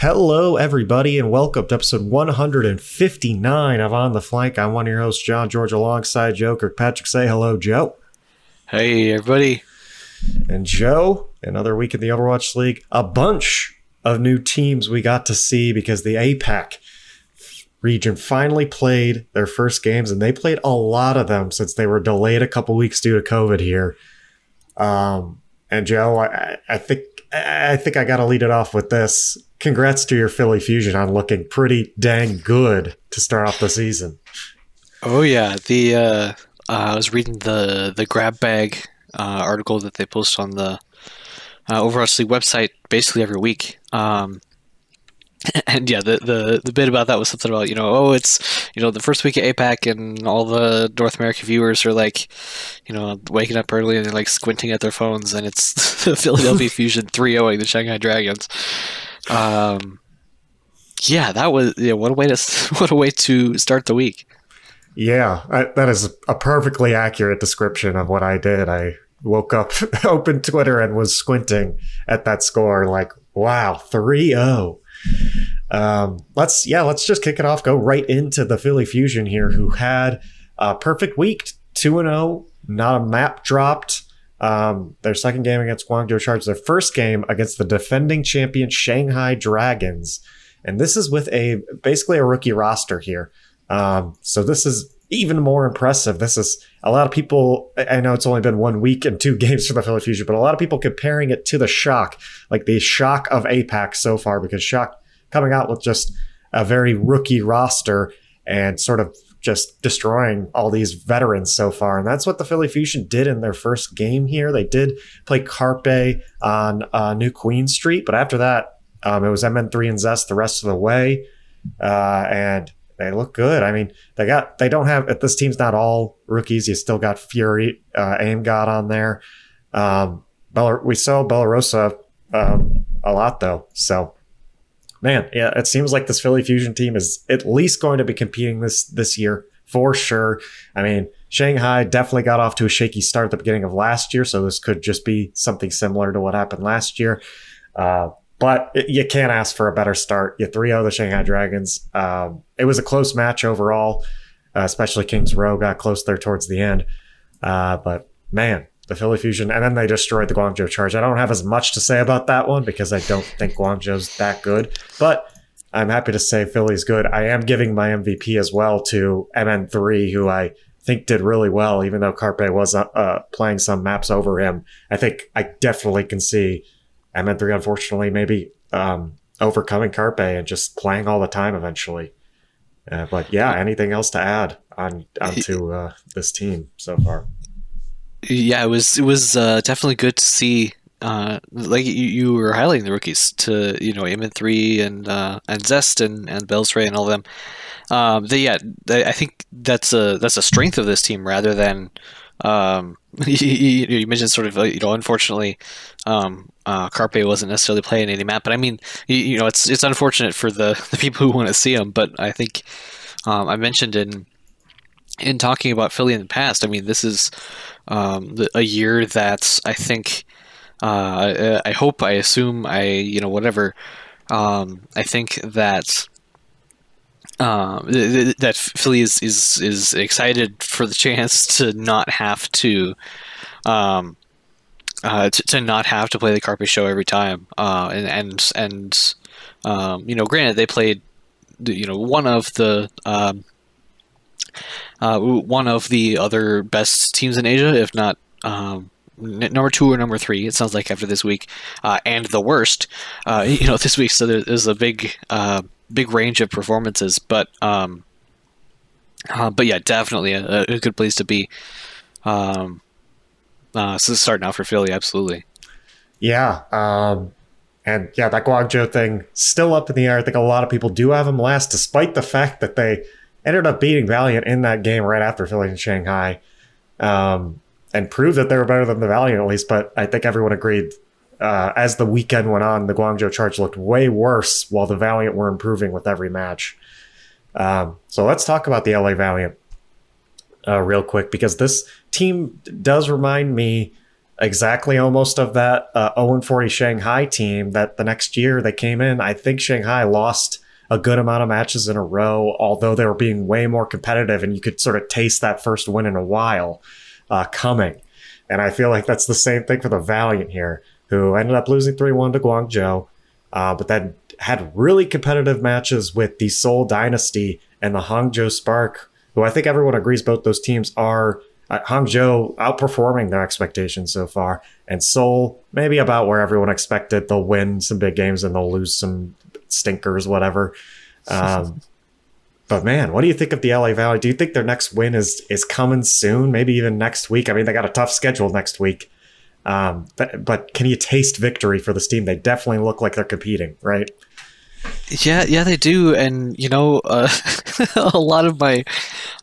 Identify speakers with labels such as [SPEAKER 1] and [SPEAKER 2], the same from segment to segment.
[SPEAKER 1] Hello, everybody, and welcome to episode 159 of On the Flank. I'm one of your hosts, John George, alongside Joe Kirkpatrick. Say hello, Joe.
[SPEAKER 2] Hey, everybody.
[SPEAKER 1] And Joe, another week in the Overwatch League. A bunch of new teams we got to see because the APAC region finally played their first games, and they played a lot of them since they were delayed a couple weeks due to COVID here. Um, and Joe, I, I think I think I got to lead it off with this. Congrats to your Philly Fusion on looking pretty dang good to start off the season.
[SPEAKER 2] Oh yeah, the uh, uh, I was reading the the grab bag uh, article that they post on the uh, Overwatch League website basically every week. Um, and yeah, the, the the bit about that was something about you know oh it's you know the first week of APAC and all the North American viewers are like you know waking up early and they're like squinting at their phones and it's the Philadelphia Fusion 3-0ing the Shanghai Dragons. Um, yeah, that was yeah what a way to what a way to start the week.
[SPEAKER 1] Yeah, I, that is a perfectly accurate description of what I did. I woke up, opened Twitter, and was squinting at that score like, wow, 3 0. Um, let's yeah, let's just kick it off. Go right into the Philly Fusion here, who had a perfect week, two and zero, oh, not a map dropped. Um, their second game against Guangzhou Charge, their first game against the defending champion Shanghai Dragons, and this is with a basically a rookie roster here. Um, so this is even more impressive. This is a lot of people. I know it's only been one week and two games for the Philly Fusion, but a lot of people comparing it to the shock, like the shock of APAC so far, because shock coming out with just a very rookie roster and sort of just destroying all these veterans so far. And that's what the Philly Fusion did in their first game here. They did play Carpe on uh, New Queen Street, but after that, um, it was MN3 and Zest the rest of the way. Uh, and they look good. I mean, they got they don't have this team's not all rookies. You still got Fury, uh, AimGod on there. Um, we saw Bellarosa um, a lot though. So, man, yeah, it seems like this Philly Fusion team is at least going to be competing this this year for sure. I mean, Shanghai definitely got off to a shaky start at the beginning of last year, so this could just be something similar to what happened last year. Uh, but it, you can't ask for a better start. You 3 0 the Shanghai Dragons. Um, it was a close match overall, uh, especially Kings Row got close there towards the end. Uh, but man, the Philly Fusion, and then they destroyed the Guangzhou Charge. I don't have as much to say about that one because I don't think Guangzhou's that good, but I'm happy to say Philly's good. I am giving my MVP as well to MN3, who I think did really well, even though Carpe was uh, uh, playing some maps over him. I think I definitely can see MN3, unfortunately, maybe um, overcoming Carpe and just playing all the time eventually. Uh, but yeah, anything else to add on onto uh, this team so far?
[SPEAKER 2] Yeah, it was it was uh, definitely good to see. Uh, like you, you were highlighting the rookies to you know MN3 and uh, and Zest and and Bellsray and all of them. Um, they, yeah, they, I think that's a that's a strength of this team rather than um, you, you, mentioned sort of you know unfortunately um, uh, Carpe wasn't necessarily playing any map, but I mean you, you, know it's it's unfortunate for the, the people who want to see him, but I think um, I mentioned in in talking about Philly in the past, I mean this is um, a year that I think uh, I, I, hope I assume I you know whatever um, I think that um, that Philly is, is is excited for the chance to not have to, um, uh, to, to not have to play the Carpe show every time. Uh, and and and um, you know, granted, they played, you know, one of the um, uh, one of the other best teams in Asia, if not. Um, number two or number three. It sounds like after this week, uh, and the worst, uh, you know, this week. So there's a big, uh, big range of performances, but um, uh, but yeah, definitely a, a, good place to be. Um, uh, so starting out for Philly, absolutely.
[SPEAKER 1] Yeah, um, and yeah, that Guangzhou thing still up in the air. I think a lot of people do have them last, despite the fact that they ended up beating Valiant in that game right after Philly and Shanghai, um, and proved that they were better than the Valiant at least. But I think everyone agreed uh, as the weekend went on, the Guangzhou Charge looked way worse while the Valiant were improving with every match. Um, so let's talk about the LA Valiant uh, real quick because this team does remind me exactly almost of that uh, 0 40 Shanghai team that the next year they came in. I think Shanghai lost a good amount of matches in a row, although they were being way more competitive, and you could sort of taste that first win in a while uh, coming. And I feel like that's the same thing for the Valiant here, who ended up losing 3 1 to Guangzhou, uh, but then had really competitive matches with the Seoul Dynasty and the Hangzhou Spark, who I think everyone agrees both those teams are uh, Hangzhou outperforming their expectations so far, and Seoul maybe about where everyone expected. They'll win some big games and they'll lose some stinkers, whatever. Um, but man, what do you think of the LA Valley? Do you think their next win is is coming soon? Maybe even next week. I mean, they got a tough schedule next week. Um, but, but can you taste victory for this team? They definitely look like they're competing, right?
[SPEAKER 2] Yeah, yeah, they do, and you know, uh, a lot of my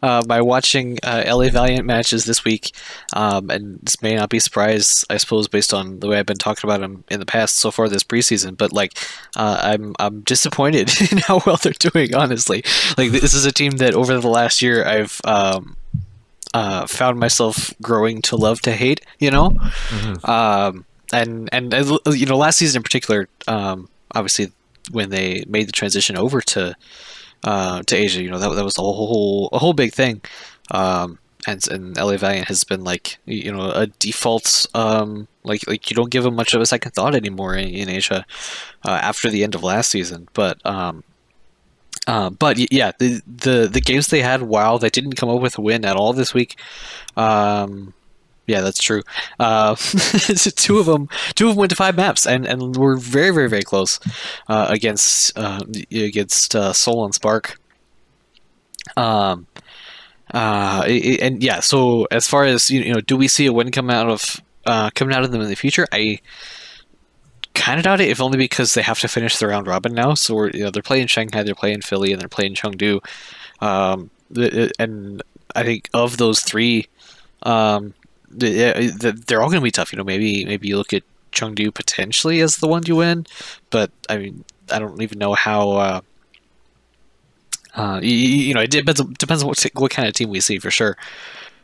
[SPEAKER 2] uh, my watching uh, LA Valiant matches this week, um, and this may not be a surprise, I suppose, based on the way I've been talking about them in the past so far this preseason. But like, uh, I'm I'm disappointed in how well they're doing. Honestly, like this is a team that over the last year I've um, uh, found myself growing to love to hate. You know, mm-hmm. um, and and uh, you know, last season in particular, um, obviously when they made the transition over to uh, to Asia. You know that, that was a whole a whole big thing. Um, and and LA Valiant has been like you know a default um, like like you don't give them much of a second thought anymore in, in Asia uh, after the end of last season. But um, uh, but yeah, the, the the games they had while they didn't come up with a win at all this week. Um, yeah, that's true. Uh, two of them, two of them went to five maps, and and were very, very, very close uh, against uh, against uh, Seoul and Spark. Um, uh, and yeah, so as far as you know, do we see a win come out of coming out of them in the future? I kind of doubt it, if only because they have to finish the round robin now. So you know, they're playing Shanghai, they're playing Philly, and they're playing Chengdu. Um, and I think of those three. Um, they're all going to be tough. You know, maybe maybe you look at Chengdu potentially as the one to win, but I mean, I don't even know how. Uh, uh, you, you, know, it depends depends on what what kind of team we see for sure.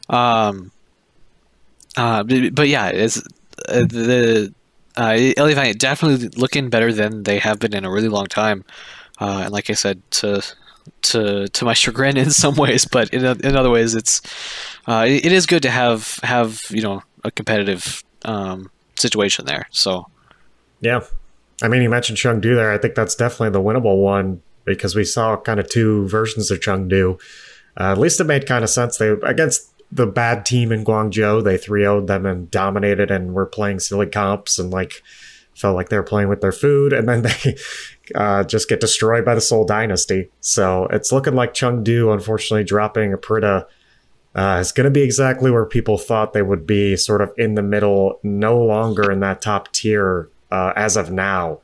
[SPEAKER 2] Um, uh, but, but yeah, it's uh, the uh, LA definitely looking better than they have been in a really long time. Uh, and like I said, to to to my chagrin in some ways, but in in other ways, it's uh, it, it is good to have have you know a competitive um, situation there. So
[SPEAKER 1] yeah, I mean, you mentioned Chengdu there. I think that's definitely the winnable one because we saw kind of two versions of Chengdu. Uh, at least it made kind of sense. They against the bad team in Guangzhou, they 3 0'd them and dominated and were playing silly comps and like felt like they were playing with their food. And then they uh, just get destroyed by the Seoul Dynasty. So it's looking like Chengdu, unfortunately, dropping Aprita uh, is going to be exactly where people thought they would be, sort of in the middle, no longer in that top tier uh, as of now.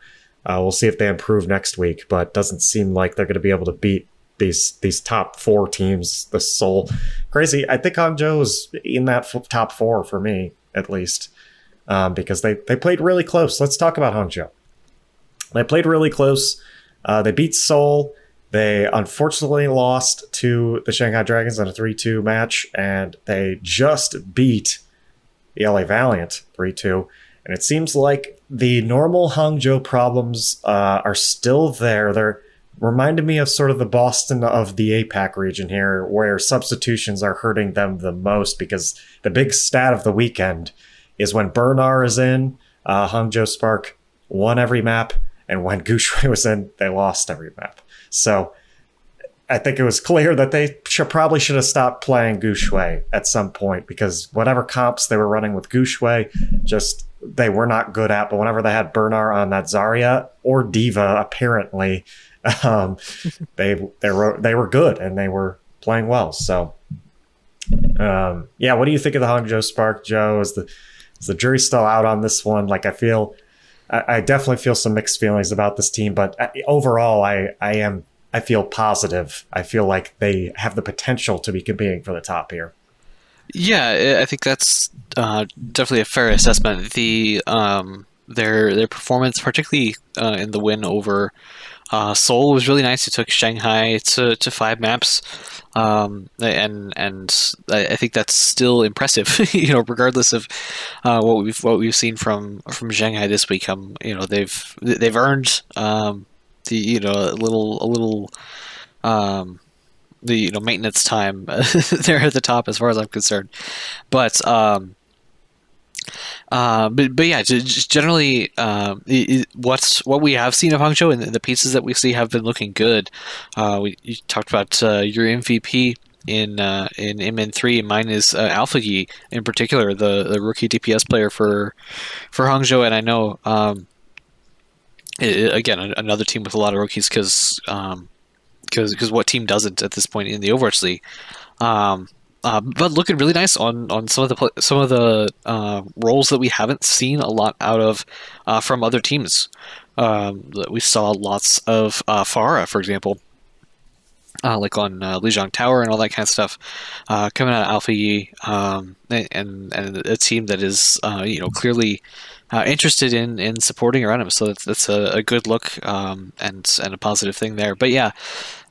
[SPEAKER 1] Uh, we'll see if they improve next week, but doesn't seem like they're going to be able to beat these these top four teams. The Seoul, crazy. I think Hangzhou is in that f- top four for me at least, um, because they they played really close. Let's talk about Hangzhou. They played really close. Uh, they beat Seoul. They unfortunately lost to the Shanghai Dragons in a 3 2 match, and they just beat the LA Valiant 3 2. And it seems like the normal Hangzhou problems uh, are still there. They're reminded me of sort of the Boston of the APAC region here, where substitutions are hurting them the most because the big stat of the weekend is when Bernard is in, uh, Hangzhou Spark won every map and when Guxue was in, they lost every map. So I think it was clear that they should, probably should have stopped playing Guxue at some point because whatever comps they were running with Guxue, just they were not good at. But whenever they had Bernard on that Zarya or D.Va, apparently, um, they they were they were good and they were playing well. So, um, yeah, what do you think of the Hangzhou Spark, Joe? Is the is the jury still out on this one? Like, I feel I, definitely feel some mixed feelings about this team, but uh, overall, I, I am I feel positive. I feel like they have the potential to be competing for the top here.
[SPEAKER 2] Yeah, I think that's uh, definitely a fair assessment. The um, their their performance, particularly uh, in the win over Uh, Seoul was really nice. He took Shanghai to, to five maps, um, and and I, think that's still impressive. you know, regardless of uh, what we've what we've seen from from Shanghai this week. Um, you know, they've they've earned um, the you know a little a little um, the you know maintenance time there at the top as far as I'm concerned. But um, uh, but but yeah, just generally, it, what's what we have seen of Hangzhou and the pieces that we see have been looking good. Uh, we you talked about uh, your MVP in uh, in MN3. Mine is uh, Alpha Yi in particular, the, the rookie DPS player for for Hangzhou, and I know um, it, again another team with a lot of rookies because um, because what team doesn't at this point in the Overwatch League. Um, uh, but looking really nice on, on some of the some of the uh, roles that we haven't seen a lot out of uh, from other teams. Um, we saw lots of uh, Pharah, for example, uh, like on uh, Lijiang Tower and all that kind of stuff, uh, coming out of Alpha Yi, um, and and a team that is you know clearly interested in, in supporting around him. So that's, that's a, a good look um, and and a positive thing there. But yeah,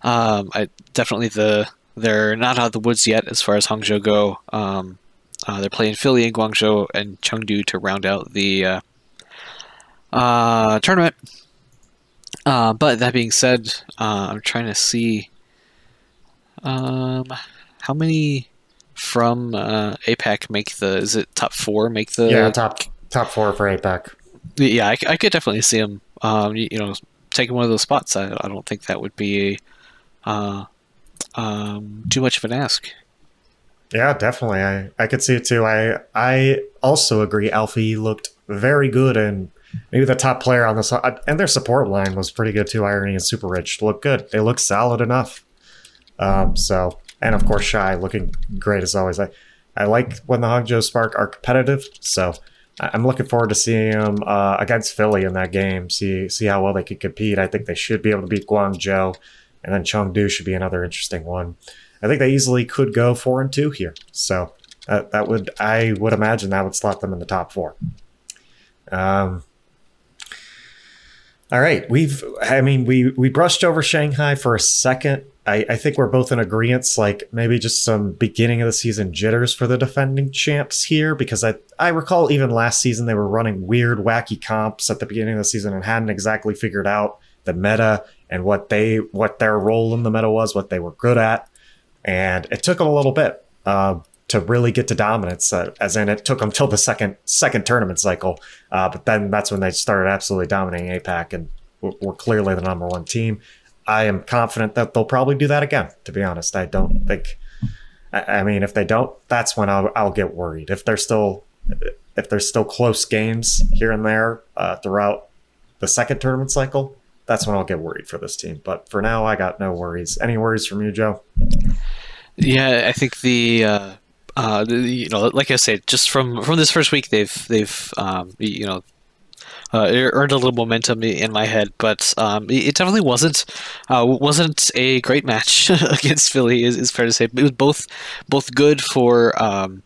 [SPEAKER 2] um, I definitely the they're not out of the woods yet as far as Hangzhou go. Um, uh, they're playing Philly and Guangzhou and Chengdu to round out the uh, uh, tournament. Uh, but that being said, uh, I'm trying to see um, how many from uh, APAC make the. Is it top four? Make the
[SPEAKER 1] yeah top top four for APAC.
[SPEAKER 2] Yeah, I, I could definitely see them. Um, you, you, know, taking one of those spots. I, I don't think that would be uh, um, too much of an ask.
[SPEAKER 1] Yeah, definitely. I, I could see it too. I I also agree. Alfie looked very good, and maybe the top player on the and their support line was pretty good too. Irony and Super Rich look good. They look solid enough. Um, so and of course Shy looking great as always. I I like when the Hangzhou Spark are competitive. So I'm looking forward to seeing them uh, against Philly in that game. See see how well they can compete. I think they should be able to beat Guangzhou and then Chengdu should be another interesting one. I think they easily could go four and two here. So that, that would I would imagine that would slot them in the top four. Um, all right, we've I mean we we brushed over Shanghai for a second. I, I think we're both in agreement, like maybe just some beginning of the season jitters for the defending champs here, because I I recall even last season they were running weird, wacky comps at the beginning of the season and hadn't exactly figured out the meta and what they what their role in the meta was, what they were good at, and it took them a little bit uh, to really get to dominance. Uh, as in, it took them till the second second tournament cycle, uh, but then that's when they started absolutely dominating APAC and were, were clearly the number one team. I am confident that they'll probably do that again. To be honest, I don't think. I, I mean, if they don't, that's when I'll, I'll get worried. If they're still if there's still close games here and there uh, throughout the second tournament cycle, that's when I'll get worried for this team. But for now, I got no worries. Any worries from you, Joe?
[SPEAKER 2] Yeah, I think the. Uh, uh, you know, like I said, just from from this first week, they've they've um, you know uh, earned a little momentum in my head, but um, it definitely wasn't uh, wasn't a great match against Philly. Is, is fair to say. It was both both good for um,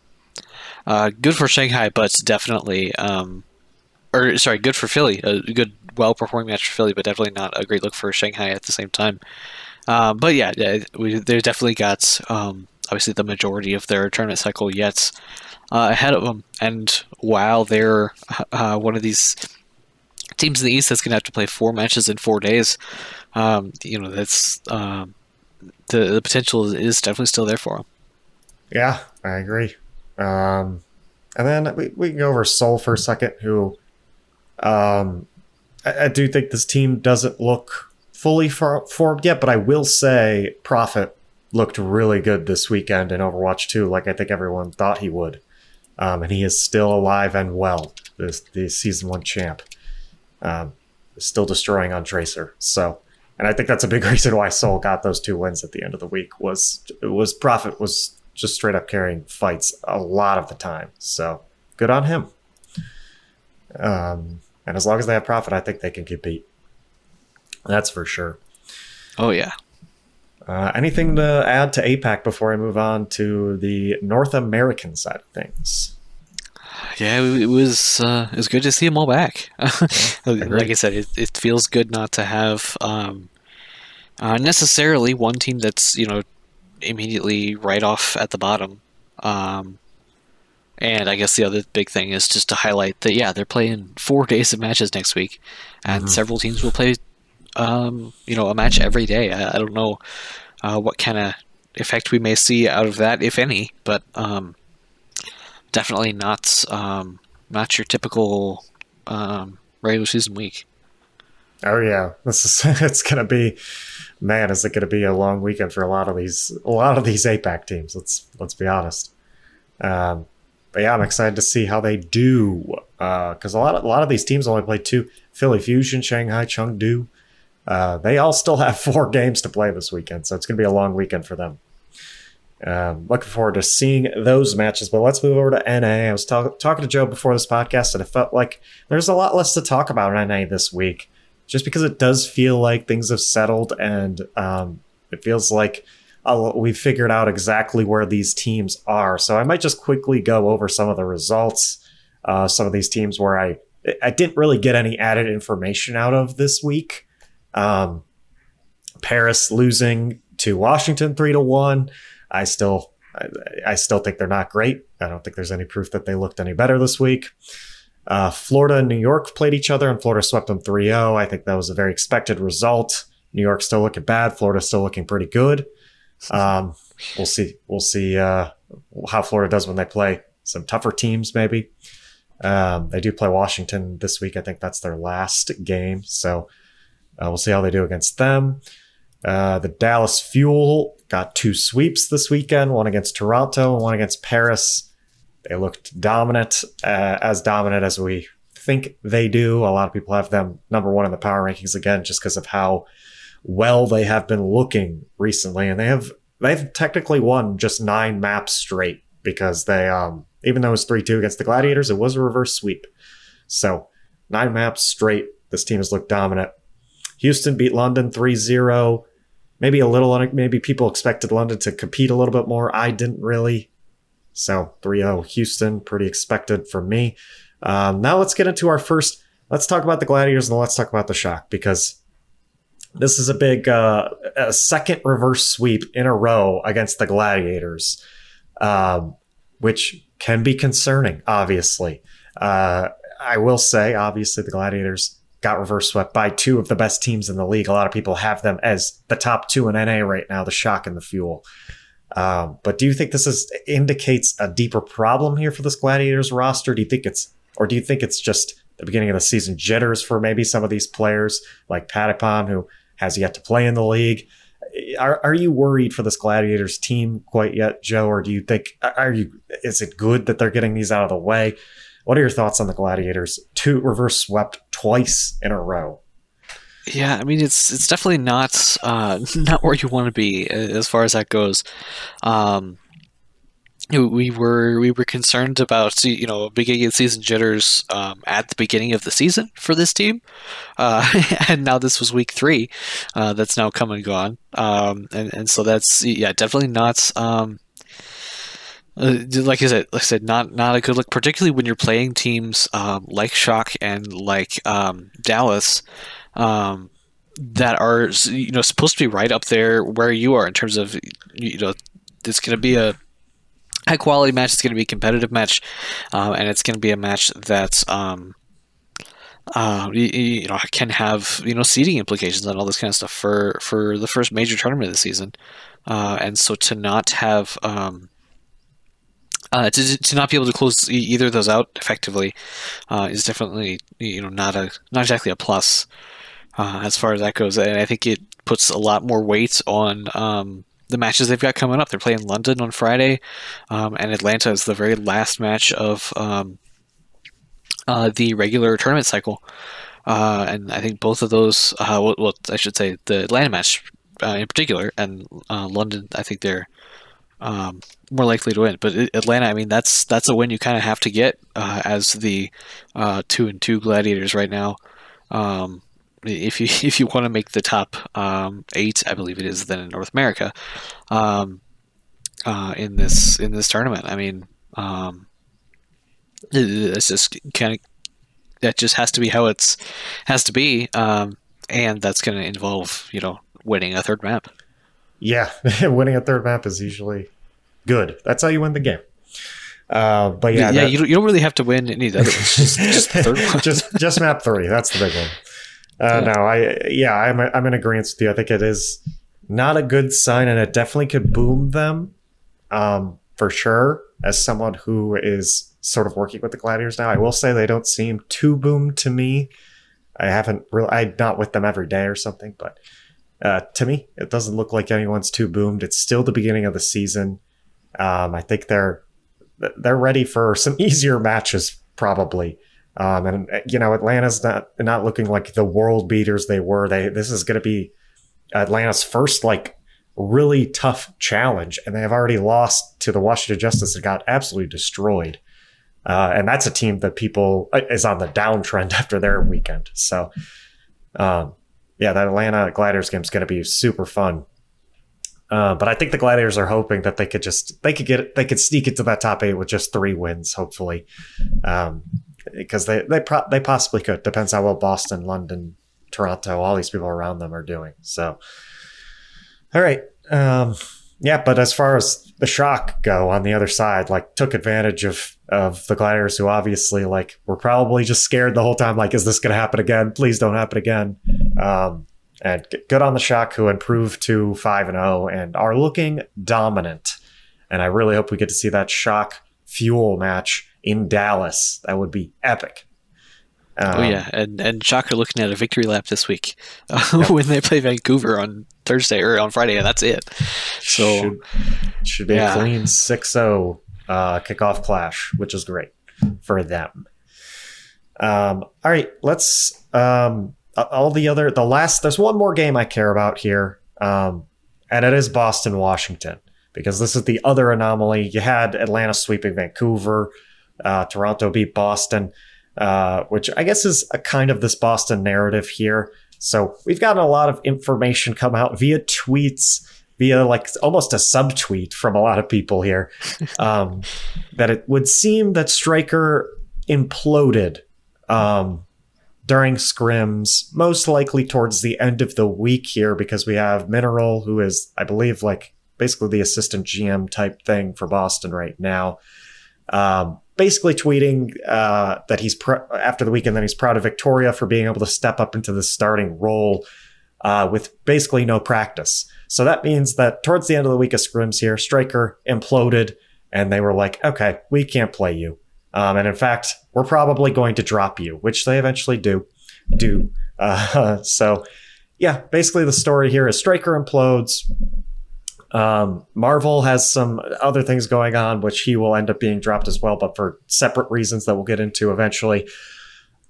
[SPEAKER 2] uh, good for Shanghai, but definitely um, or sorry, good for Philly. A good well performing match for Philly, but definitely not a great look for Shanghai at the same time. Um, but yeah, yeah we, they definitely got um, obviously the majority of their tournament cycle yet uh, ahead of them. And while they're uh, one of these teams in the East that's going to have to play four matches in four days, um, you know, that's um, the the potential is definitely still there for them.
[SPEAKER 1] Yeah, I agree. Um, and then we, we can go over Seoul for a second, who um, I, I do think this team doesn't look fully formed yet, but I will say Profit looked really good this weekend in Overwatch 2, like I think everyone thought he would. Um, and he is still alive and well, this the season one champ. Um, still destroying on Tracer. So, and I think that's a big reason why Seoul got those two wins at the end of the week was was Profit was just straight up carrying fights a lot of the time. So good on him. Um, and as long as they have profit, I think they can compete. That's for sure.
[SPEAKER 2] Oh yeah.
[SPEAKER 1] Uh, anything to add to APAC before I move on to the North American side of things?
[SPEAKER 2] Yeah, it was uh, it was good to see them all back. like I said, it, it feels good not to have um, uh, necessarily one team that's you know immediately right off at the bottom. Um, and I guess the other big thing is just to highlight that yeah, they're playing four days of matches next week, and mm-hmm. several teams will play, um, you know, a match every day. I, I don't know uh, what kind of effect we may see out of that, if any, but um, definitely not um, not your typical um, regular season week.
[SPEAKER 1] Oh yeah, this is it's gonna be man, is it gonna be a long weekend for a lot of these a lot of these APAC teams. Let's let's be honest. Um, but yeah, I'm excited to see how they do because uh, a lot of a lot of these teams only play two: Philly Fusion, Shanghai Chengdu. Uh, they all still have four games to play this weekend, so it's going to be a long weekend for them. Um, looking forward to seeing those matches. But let's move over to NA. I was talk- talking to Joe before this podcast, and it felt like there's a lot less to talk about in NA this week, just because it does feel like things have settled, and um, it feels like uh, we've figured out exactly where these teams are. So I might just quickly go over some of the results. Uh, some of these teams where I I didn't really get any added information out of this week. Um, Paris losing to Washington three to one. I still I, I, still think they're not great. I don't think there's any proof that they looked any better this week. Uh, Florida and New York played each other, and Florida swept them 3 0. I think that was a very expected result. New York still looking bad. Florida still looking pretty good. Um, we'll see. We'll see uh, how Florida does when they play some tougher teams, maybe. Um, they do play Washington this week. I think that's their last game. So uh, we'll see how they do against them. Uh, the Dallas Fuel got two sweeps this weekend, one against Toronto and one against Paris. They looked dominant, uh, as dominant as we think they do. A lot of people have them number one in the power rankings again, just because of how well they have been looking recently. And they have, they've technically won just nine maps straight because they, um, even though it was 3 2 against the Gladiators, it was a reverse sweep. So nine maps straight. This team has looked dominant. Houston beat London 3 0 maybe a little, maybe people expected London to compete a little bit more. I didn't really. So 3 0 Houston, pretty expected from me. Um, now let's get into our first. Let's talk about the Gladiators and let's talk about the Shock because this is a big uh, a second reverse sweep in a row against the Gladiators, um, which can be concerning, obviously. Uh, I will say, obviously, the Gladiators got reverse swept by two of the best teams in the league. A lot of people have them as the top two in NA right now, the Shock and the Fuel. Um, but do you think this is indicates a deeper problem here for this Gladiators roster? Do you think it's, or do you think it's just the beginning of the season jitters for maybe some of these players like Patiphan, who has yet to play in the league? Are, are you worried for this Gladiators team quite yet, Joe? Or do you think are you is it good that they're getting these out of the way? What are your thoughts on the Gladiators? Two reverse swept twice in a row.
[SPEAKER 2] Yeah, I mean it's it's definitely not uh, not where you want to be as far as that goes. Um, we were we were concerned about you know beginning of season jitters um, at the beginning of the season for this team, uh, and now this was week three. Uh, that's now come and gone, um, and and so that's yeah definitely not um, uh, like I said, like I said, not not a good look, particularly when you're playing teams um, like Shock and like um, Dallas, um, that are you know supposed to be right up there where you are in terms of you know it's going to be a high quality match. It's going to be a competitive match, uh, and it's going to be a match that um, uh, you, you, know can have you know seeding implications and all this kind of stuff for for the first major tournament of the season. Uh, and so to not have um, uh, to, to not be able to close either of those out effectively uh, is definitely you know not a not exactly a plus uh, as far as that goes. And I think it puts a lot more weight on um, the matches they've got coming up. They're playing London on Friday, um, and Atlanta is the very last match of um, uh, the regular tournament cycle. Uh, and I think both of those, uh, well, well, I should say the Atlanta match in particular, and London, I think they're um, more likely to win. But Atlanta, I mean, that's that's a win you kind of have to get uh, as the uh, two and two Gladiators right now. Um, if you if you want to make the top um, eight, I believe it is then in North America, um, uh, in this in this tournament. I mean, um, It's just kind of that just has to be how it's has to be, um, and that's going to involve you know winning a third map.
[SPEAKER 1] Yeah, winning a third map is usually good. That's how you win the game. Uh, but yeah,
[SPEAKER 2] yeah,
[SPEAKER 1] that-
[SPEAKER 2] you, don't, you don't really have to win any of the other ones. Just, just
[SPEAKER 1] just just map three. That's the big one. Uh,
[SPEAKER 2] Yeah.
[SPEAKER 1] No, I yeah, I'm I'm in agreement with you. I think it is not a good sign, and it definitely could boom them, um, for sure. As someone who is sort of working with the Gladiators now, I will say they don't seem too boom to me. I haven't really, I'm not with them every day or something, but uh, to me, it doesn't look like anyone's too boomed. It's still the beginning of the season. Um, I think they're they're ready for some easier matches, probably. Um, and you know, Atlanta's not not looking like the world beaters they were. They this is going to be Atlanta's first like really tough challenge, and they have already lost to the Washington Justice and got absolutely destroyed. Uh, and that's a team that people uh, is on the downtrend after their weekend. So, um, yeah, that Atlanta Gladiators game is going to be super fun. Uh, but I think the Gladiators are hoping that they could just they could get they could sneak into that top eight with just three wins, hopefully, um, because they they pro- they possibly could. Depends how well Boston, London, Toronto, all these people around them are doing. So, all right, um, yeah. But as far as the shock go on the other side, like took advantage of of the Gladiators, who obviously like were probably just scared the whole time. Like, is this going to happen again? Please don't happen again. Um, and good on the shock who improved to 5 and 0 and are looking dominant and i really hope we get to see that shock fuel match in dallas. That would be epic.
[SPEAKER 2] Oh
[SPEAKER 1] Um,
[SPEAKER 2] yeah, and and Shocker looking at a victory lap this week uh, when they play Vancouver on Thursday or on Friday, and that's it. So
[SPEAKER 1] should, should be
[SPEAKER 2] yeah.
[SPEAKER 1] a clean 6-0 uh, kickoff clash which is great for them. Um, all right let's um, all the other the last there's one more game i care about here um, and it is boston washington because this is the other anomaly. You had atlanta sweeping vancouver uh, toronto beat boston uh, which i guess is a kind of this boston narrative here so we've gotten a lot of information come out via tweets via like almost a subtweet from a lot of people here um, that it would seem that Striker imploded um, during scrims, most likely towards the end of the week here, because we have Mineral, who is, I believe, like basically the assistant GM type thing for Boston right now. Um, basically tweeting uh, that he's pr- after the weekend that he's proud of Victoria for being able to step up into the starting role uh, with basically no practice. So that means that towards the end of the week of scrims here, Striker imploded and they were like, okay, we can't play you. Um, and in fact, we're probably going to drop you, which they eventually do. Do. Uh, so, yeah, basically the story here is Striker implodes. Um, Marvel has some other things going on, which he will end up being dropped as well, but for separate reasons that we'll get into eventually.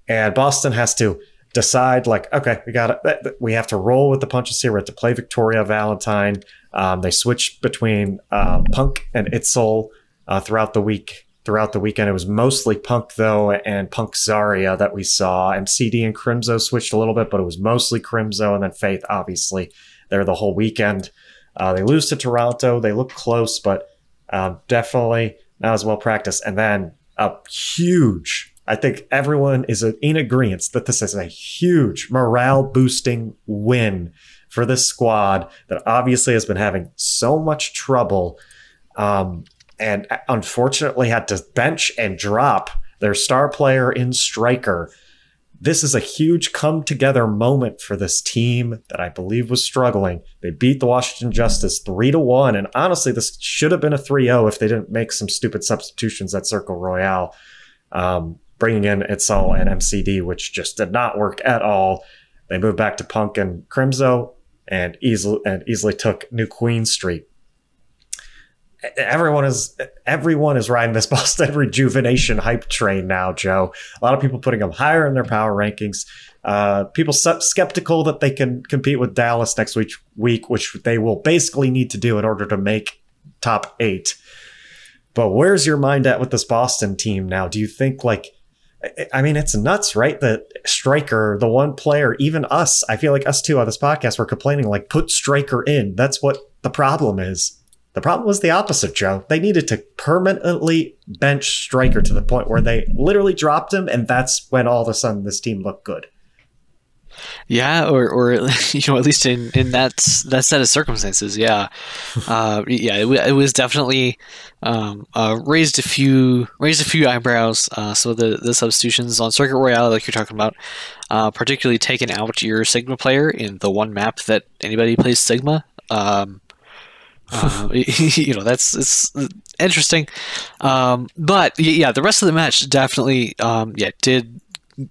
[SPEAKER 1] And Boston has to decide, like, okay, we got it. We have to roll with the punches here. We have to play Victoria Valentine. Um, they switched between uh, Punk and Itzel uh, throughout the week. Throughout the weekend, it was mostly Punk though, and Punk Zarya that we saw. And CD and Crimzo switched a little bit, but it was mostly Crimzo, and then Faith, obviously, there the whole weekend. Uh, they lose to Toronto. They look close, but um, definitely not as well practiced. And then a huge, I think everyone is in agreement that this is a huge morale boosting win for this squad that obviously has been having so much trouble um, and unfortunately had to bench and drop their star player in striker. This is a huge come together moment for this team that I believe was struggling. They beat the Washington Justice 3 to 1 and honestly this should have been a 3-0 if they didn't make some stupid substitutions at Circuit Royal. Um, bringing in Itzel and MCD which just did not work at all. They moved back to Punk and Crimzo and easily and easily took New Queen Street everyone is everyone is riding this Boston rejuvenation hype train now, Joe. A lot of people putting them higher in their power rankings. Uh, people skeptical that they can compete with Dallas next week, week, which they will basically need to do in order to make top eight. But where's your mind at with this Boston team now? Do you think like? I mean, it's nuts, right? That Striker, the one player, even us, I feel like us too on this podcast, we're complaining like, put Striker in. That's what the problem is. The problem was the opposite, Joe. They needed to permanently bench Striker to the point where they literally dropped him, and that's when all of a sudden this team looked good.
[SPEAKER 2] Yeah, or, or you know, at least in, in that that set of circumstances, yeah, uh, yeah, it, it, was definitely um, uh, raised a few raised a few eyebrows. Uh, so the the substitutions on Circuit Royal, like you're talking about, uh, particularly taking out your Sigma player in the one map that anybody plays Sigma. Um, uh, you know that's it's interesting, um, but yeah, the rest of the match definitely um, yeah did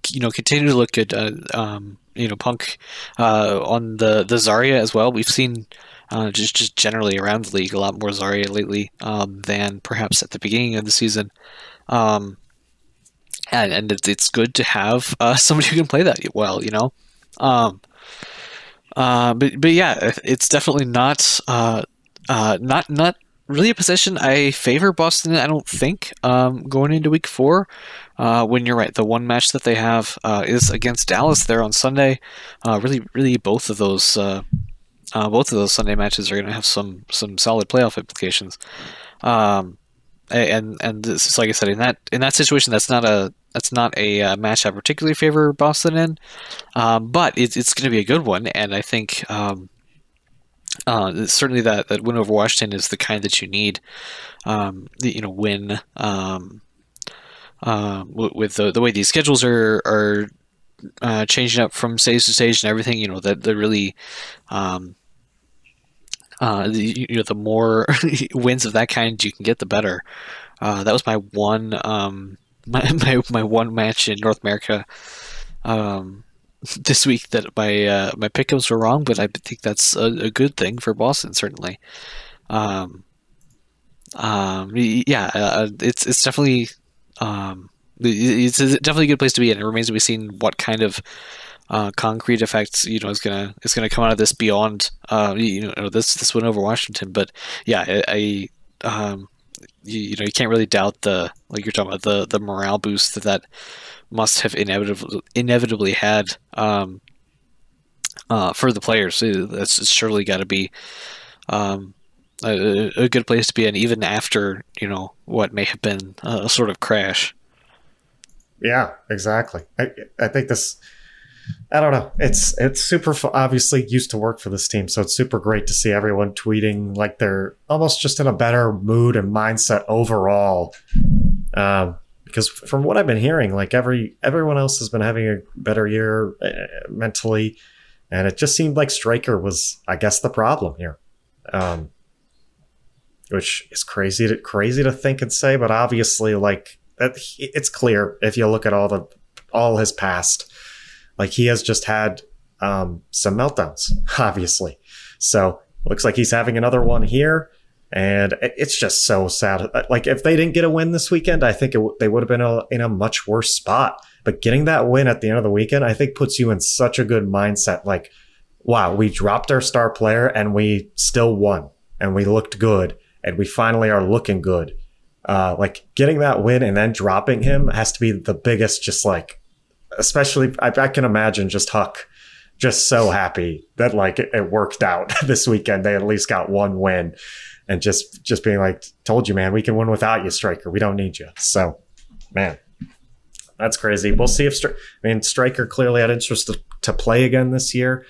[SPEAKER 2] you know continue to look good. Uh, um, you know Punk uh, on the the Zarya as well. We've seen uh, just just generally around the league a lot more Zarya lately um, than perhaps at the beginning of the season. Um, and, and it's good to have uh, somebody who can play that well, you know. Um, uh, but but yeah, it's definitely not uh, not not really a position I favor Boston. I don't think um, going into Week Four. Uh, when you're right, the one match that they have uh, is against Dallas there on Sunday. Uh, really, really, both of those, uh, uh, both of those Sunday matches are going to have some some solid playoff implications. Um, and and this, like I said, in that in that situation, that's not a that's not a uh, match I particularly favor Boston in, um, but it, it's going to be a good one, and I think. Um, uh, certainly that, that win over Washington is the kind that you need. Um, you know, win um, uh, with the, the way these schedules are are uh, changing up from stage to stage and everything. You know that the really, um, uh, the, you know, the more wins of that kind you can get, the better. Uh, that was my one um, my, my my one match in North America. Um, this week that my uh, my pickups were wrong, but I think that's a, a good thing for Boston certainly. Um, um, yeah, uh, it's it's definitely um, it's definitely a good place to be in. It remains to be seen what kind of uh, concrete effects you know is gonna is gonna come out of this beyond uh, you know this this win over Washington. But yeah, I, I um, you, you, know you can't really doubt the like you're talking about the the morale boost that that must have inevitably inevitably had um, uh, for the players. That's surely got to be um, a, a, good place to be in, even after you know what may have been a sort of crash.
[SPEAKER 1] Yeah, exactly. I, I think this. I don't know. It's it's super obviously used to work for this team, so it's super great to see everyone tweeting like they're almost just in a better mood and mindset overall. Um, because from what I've been hearing, like every everyone else has been having a better year uh, mentally, and it just seemed like Striker was, I guess, the problem here. Um, which is crazy to crazy to think and say, but obviously, like that, it's clear if you look at all the all his past, like he has just had um, some meltdowns, obviously. So looks like he's having another one here, and it's just so sad. Like if they didn't get a win this weekend, I think it, they would have been a, in a much worse spot. But getting that win at the end of the weekend, I think puts you in such a good mindset. Like, wow, we dropped our star player and we still won, and we looked good and we finally are looking good. Uh, like getting that win and then dropping him has to be the biggest, just like, especially, I, I can imagine just Huck just so happy that like it, it worked out this weekend. They at least got one win and just, just being like, told you, man, we can win without you, Striker. We don't need you. So, man, that's crazy. We'll see if, I mean, Striker clearly had interest to, to play again this year.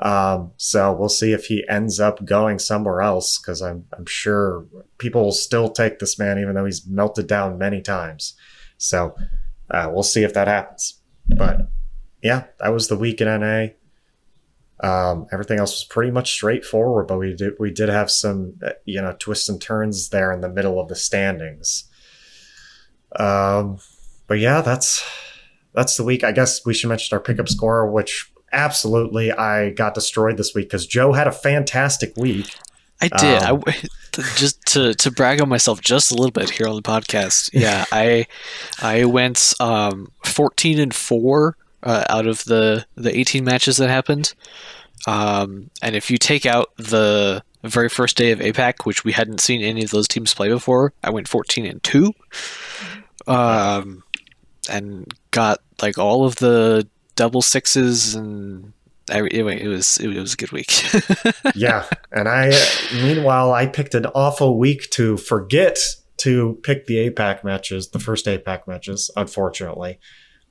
[SPEAKER 1] Um, so we'll see if he ends up going somewhere else because I'm I'm sure people will still take this man even though he's melted down many times. So uh, we'll see if that happens. But yeah, that was the week in NA. Um, everything else was pretty much straightforward, but we did we did have some uh, you know twists and turns there in the middle of the standings. Um, but yeah, that's that's the week. I guess we should mention our pickup score, which absolutely I got destroyed this week because Joe had a fantastic week.
[SPEAKER 2] I did. Um, I just to to brag on myself just a little bit here on the podcast. Yeah, I I went um, fourteen and four uh, out of the the eighteen matches that happened. Um, and if you take out the very first day of APAC, which we hadn't seen any of those teams play before, I went fourteen and two. Um, and got like all of the double sixes and I, it, was it was a good week.
[SPEAKER 1] yeah, and I meanwhile I picked an awful week to forget to pick the APAC matches, the first APAC matches. Unfortunately,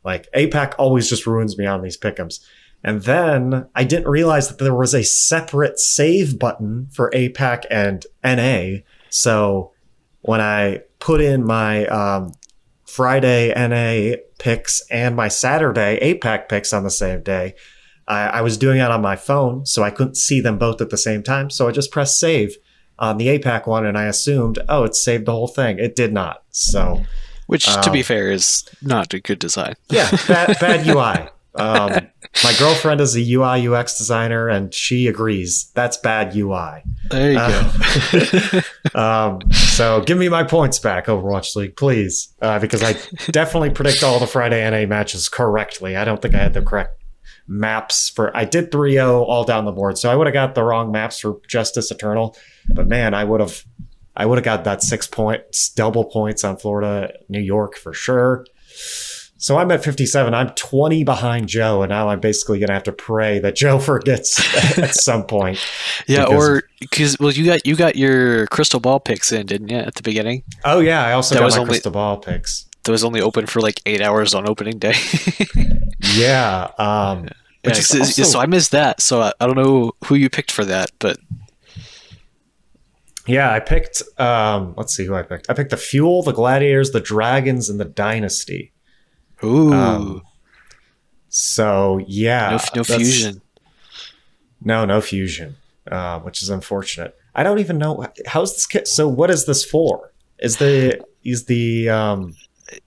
[SPEAKER 1] like APAC always just ruins me on these pickums. And then I didn't realize that there was a separate save button for APAC and NA. So when I put in my um, Friday NA picks and my Saturday APAC picks on the same day, I, I was doing it on my phone, so I couldn't see them both at the same time. So I just pressed save on the APAC one, and I assumed, oh, it saved the whole thing. It did not. So,
[SPEAKER 2] which, um, to be um, fair, is not a good design.
[SPEAKER 1] Yeah, bad, bad UI. Um, my girlfriend is a UI UX designer, and she agrees that's bad UI.
[SPEAKER 2] There you uh,
[SPEAKER 1] go. um, so give me my points back, Overwatch League, please, uh, because I definitely predict all the Friday NA matches correctly. I don't think I had the correct maps for. I did 3-0 all down the board, so I would have got the wrong maps for Justice Eternal. But man, I would have. I would have got that six points, double points on Florida, New York for sure. So I'm at 57. I'm 20 behind Joe, and now I'm basically going to have to pray that Joe forgets at some point.
[SPEAKER 2] Yeah, because or because well, you got you got your crystal ball picks in, didn't you, at the beginning?
[SPEAKER 1] Oh yeah, I also that got my only, crystal ball picks.
[SPEAKER 2] That was only open for like eight hours on opening day.
[SPEAKER 1] yeah. Um,
[SPEAKER 2] yeah, also, so I missed that. So I, I don't know who you picked for that, but
[SPEAKER 1] yeah, I picked. Um, let's see who I picked. I picked the Fuel, the Gladiators, the Dragons, and the Dynasty.
[SPEAKER 2] Ooh. Um,
[SPEAKER 1] so yeah,
[SPEAKER 2] no, no fusion.
[SPEAKER 1] No, no fusion, uh, which is unfortunate. I don't even know how's this kit. So what is this for? Is the is the um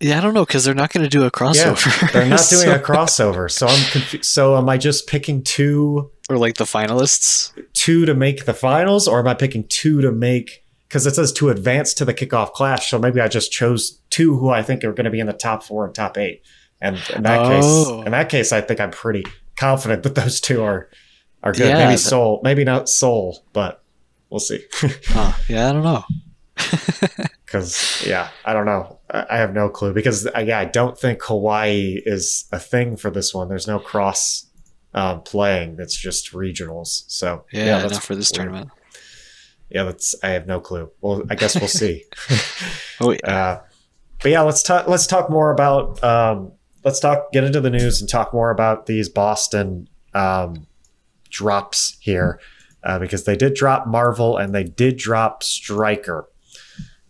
[SPEAKER 2] yeah, I don't know because they're not going to do a crossover.
[SPEAKER 1] Yeah, they're not doing so. a crossover, so I'm confused. So am I just picking two
[SPEAKER 2] or like the finalists?
[SPEAKER 1] Two to make the finals, or am I picking two to make? Because it says to advance to the kickoff clash, so maybe I just chose two who I think are going to be in the top four and top eight. And in that oh. case, in that case, I think I'm pretty confident that those two are are good. Yeah, maybe Seoul, maybe not Seoul, but we'll see.
[SPEAKER 2] huh. Yeah, I don't know.
[SPEAKER 1] Because yeah, I don't know. I have no clue because uh, yeah, I don't think Hawaii is a thing for this one. There's no cross um, playing. That's just regionals. So
[SPEAKER 2] yeah, yeah that's for this weird. tournament.
[SPEAKER 1] Yeah, that's. I have no clue. Well, I guess we'll see. oh yeah. Uh, but yeah, let's talk. Let's talk more about. Um, let's talk. Get into the news and talk more about these Boston um, drops here, uh, because they did drop Marvel and they did drop Striker.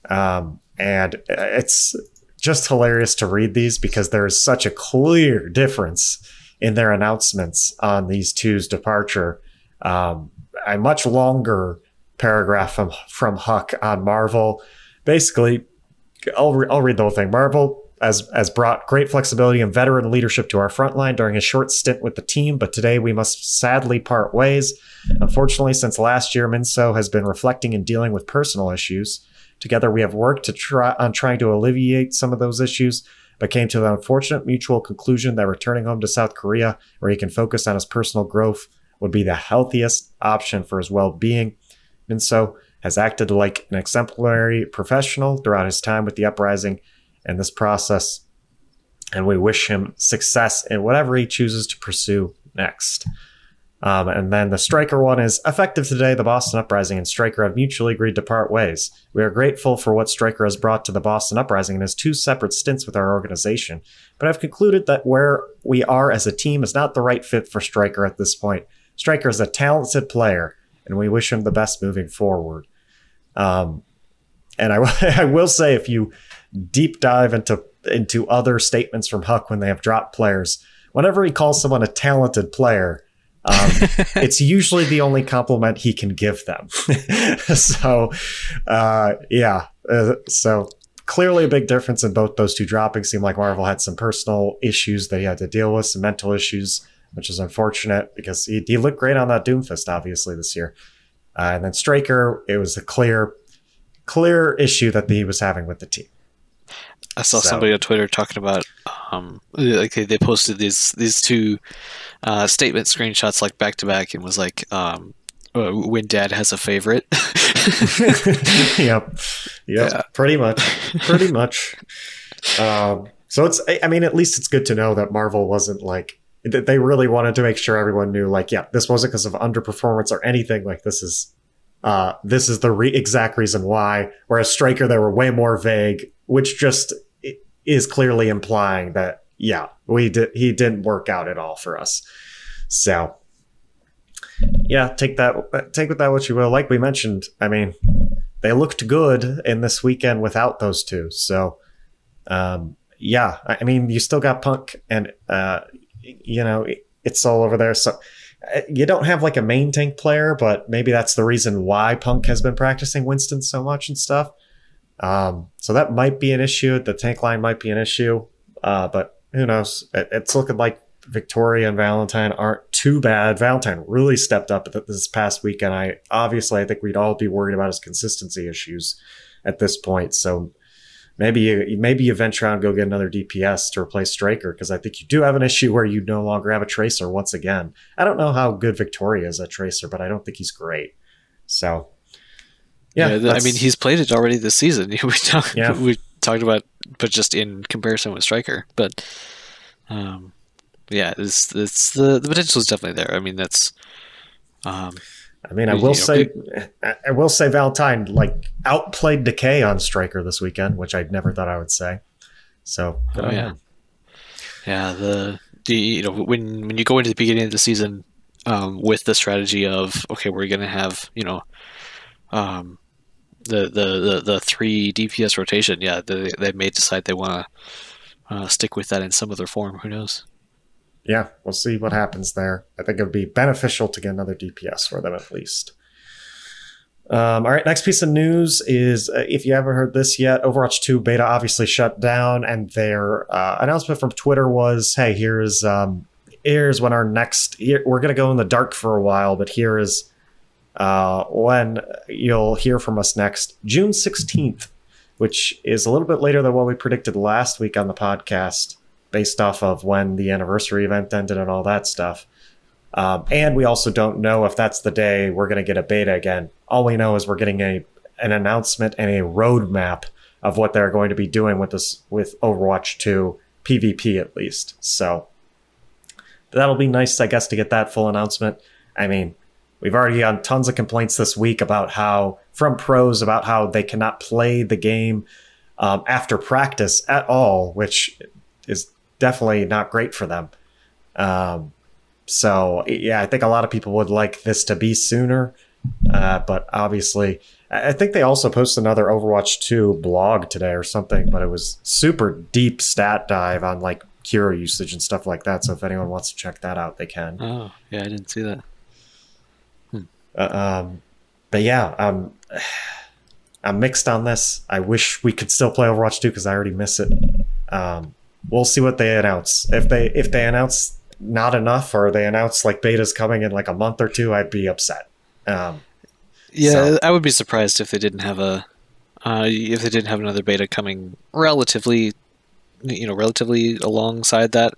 [SPEAKER 1] Um, and it's just hilarious to read these because there is such a clear difference in their announcements on these two's departure. Um, a much longer paragraph from, from Huk on Marvel. Basically, I'll, re- I'll read the whole thing. Marvel has, has brought great flexibility and veteran leadership to our front line during his short stint with the team, but today we must sadly part ways. Unfortunately, since last year, Minso has been reflecting and dealing with personal issues. Together, we have worked to try on trying to alleviate some of those issues, but came to the unfortunate mutual conclusion that returning home to South Korea, where he can focus on his personal growth, would be the healthiest option for his well-being. Minso has acted like an exemplary professional throughout his time with the uprising and this process, and we wish him success in whatever he chooses to pursue next. Um, and then the Striker one is effective today. The Boston Uprising and Striker have mutually agreed to part ways. We are grateful for what Striker has brought to the Boston Uprising in his two separate stints with our organization, but I've concluded that where we are as a team is not the right fit for Striker at this point. Striker is a talented player, and we wish him the best moving forward. Um, and I, I will say, if you deep dive into into other statements from Huk when they have dropped players, whenever he calls someone a talented player, um, it's usually the only compliment he can give them. so, uh, yeah. Uh, so clearly a big difference in both those two droppings. Seemed like Marvel had some personal issues that he had to deal with, some mental issues, which is unfortunate because he, he looked great on that Doomfist, obviously, this year. Uh, and then Striker, it was a clear, clear issue that he was having with the team.
[SPEAKER 2] I saw so. somebody on Twitter talking about, um, like they, they posted these these two uh, statement screenshots like back to back and was like, um, uh, when dad has a favorite.
[SPEAKER 1] yep. Yep. Yeah. Pretty much. Pretty much. Um, so it's, I mean, at least it's good to know that Marvel wasn't like they really wanted to make sure everyone knew, like, yeah, this wasn't because of underperformance or anything. Like, this is, uh, this is the re- exact reason why. Whereas Striker, they were way more vague, which just is clearly implying that, yeah, we did, he didn't work out at all for us. So, yeah, take that, take with that what you will. Like we mentioned, I mean, they looked good in this weekend without those two. So, um, yeah, I mean, you still got Punk and, uh, you know, it's all over there. So you don't have like a main tank player, but maybe that's the reason why Punk has been practicing Winston so much and stuff. Um, so that might be an issue. The tank line might be an issue, uh, but who knows? It, it's looking like Victoria and Valentine aren't too bad. Valentine really stepped up this past weekend. I obviously I think we'd all be worried about his consistency issues at this point. So maybe you maybe you venture out and go get another DPS to replace Striker because I think you do have an issue where you no longer have a Tracer once again. I don't know how good Victoria is at Tracer, but I don't think he's great. So
[SPEAKER 2] yeah, yeah I mean he's played it already this season. we talked yeah. we talked about, but just in comparison with Striker, but um, yeah, it's it's the the potential is definitely there. I mean that's um,
[SPEAKER 1] I mean, I will say, I will say, Valentine like outplayed Decay on Striker this weekend, which I never thought I would say. So,
[SPEAKER 2] oh, yeah, him. yeah. The, the you know when when you go into the beginning of the season um, with the strategy of okay, we're going to have you know um, the, the the the three DPS rotation. Yeah, they they may decide they want to uh, stick with that in some other form. Who knows?
[SPEAKER 1] Yeah, we'll see what happens there. I think it would be beneficial to get another DPS for them at least. Um, all right, next piece of news is uh, if you haven't heard this yet, Overwatch 2 beta obviously shut down, and their uh, announcement from Twitter was, "Hey, here's um, here's when our next we're going to go in the dark for a while, but here is uh, when you'll hear from us next, June 16th, which is a little bit later than what we predicted last week on the podcast." Based off of when the anniversary event ended and all that stuff. Um, and we also don't know if that's the day we're going to get a beta again. All we know is we're getting a an announcement and a roadmap of what they're going to be doing with this with Overwatch 2 PvP at least. So that'll be nice, I guess, to get that full announcement. I mean, we've already gotten tons of complaints this week about how from pros about how they cannot play the game um, after practice at all, which is definitely not great for them. Um, so yeah, I think a lot of people would like this to be sooner, uh, but obviously, I think they also posted another Overwatch 2 blog today or something, but it was super deep stat dive on like hero usage and stuff like that. So if anyone wants to check that out, they can.
[SPEAKER 2] Oh yeah, I didn't see that.
[SPEAKER 1] Hmm. Uh, um, but yeah, um, I'm mixed on this. I wish we could still play Overwatch 2 because I already miss it. Um, we'll see what they announce. If they if they announce not enough or they announce like beta's coming in like a month or two, I'd be upset. Um,
[SPEAKER 2] yeah, so. I would be surprised if they didn't have a uh, if they didn't have another beta coming relatively you know relatively alongside that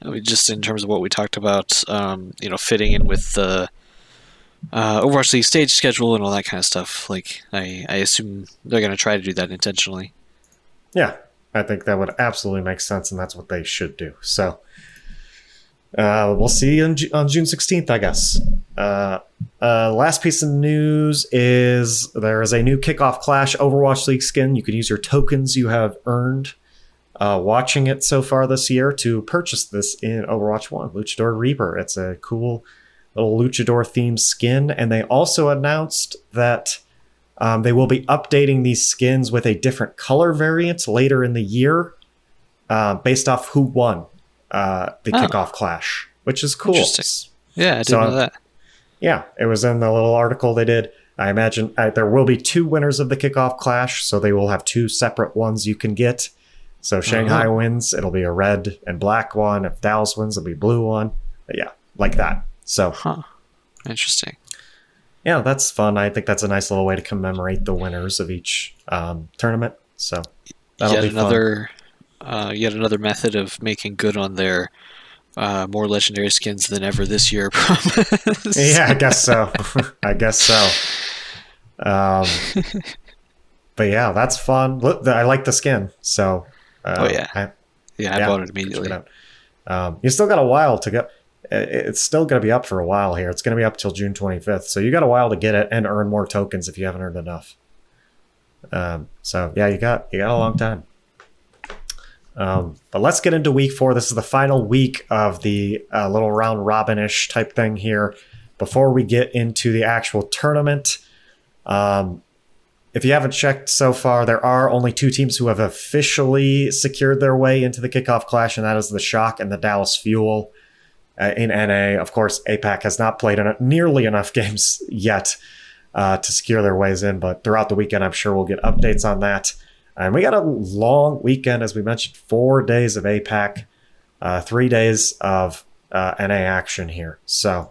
[SPEAKER 2] I mean, just in terms of what we talked about um, you know fitting in with the uh, Overwatch League stage schedule and all that kind of stuff like I, I assume they're going to try to do that intentionally
[SPEAKER 1] yeah I think that would absolutely make sense, and that's what they should do. So uh, we'll see on, on June 16th, I guess. Uh, uh, last piece of news is there is a new kickoff clash Overwatch League skin. You can use your tokens you have earned uh, watching it so far this year to purchase this in Overwatch 1, Luchador Reaper. It's a cool little luchador themed skin. And they also announced that um, they will be updating these skins with a different color variant later in the year, uh, based off who won uh, the oh. kickoff clash, which is cool.
[SPEAKER 2] Yeah, I didn't so, know that.
[SPEAKER 1] Yeah, it was in the little article they did. I imagine uh, there will be two winners of the kickoff clash, so they will have two separate ones you can get. So Shanghai uh-huh. wins, it'll be a red and black one. If Dallas wins, it'll be blue one. But yeah, like that. So,
[SPEAKER 2] huh. interesting
[SPEAKER 1] yeah, that's fun. I think that's a nice little way to commemorate the winners of each um, tournament. So
[SPEAKER 2] that'll yet be another, uh, yet another method of making good on their uh, more legendary skins than ever this year. Promise.
[SPEAKER 1] yeah, I guess so. I guess so. Um, but yeah, that's fun. Look, I like the skin. So
[SPEAKER 2] uh, oh yeah, I, yeah, I yeah, bought it immediately. It
[SPEAKER 1] Um, you still got a while to go. It's still going to be up for a while here. It's going to be up till June 25th. So you got a while to get it and earn more tokens if you haven't earned enough. Um, so yeah, you got you got a long time. Um, but let's get into week four. This is the final week of the uh, little round robinish type thing here. Before we get into the actual tournament, um, if you haven't checked so far, there are only two teams who have officially secured their way into the kickoff clash, and that is the Shock and the Dallas Fuel. Uh, in NA, of course, APAC has not played nearly enough games yet uh, to secure their ways in, but throughout the weekend, I'm sure we'll get updates on that. And we got a long weekend, as we mentioned, four days of APAC, uh, three days of uh, NA action here. So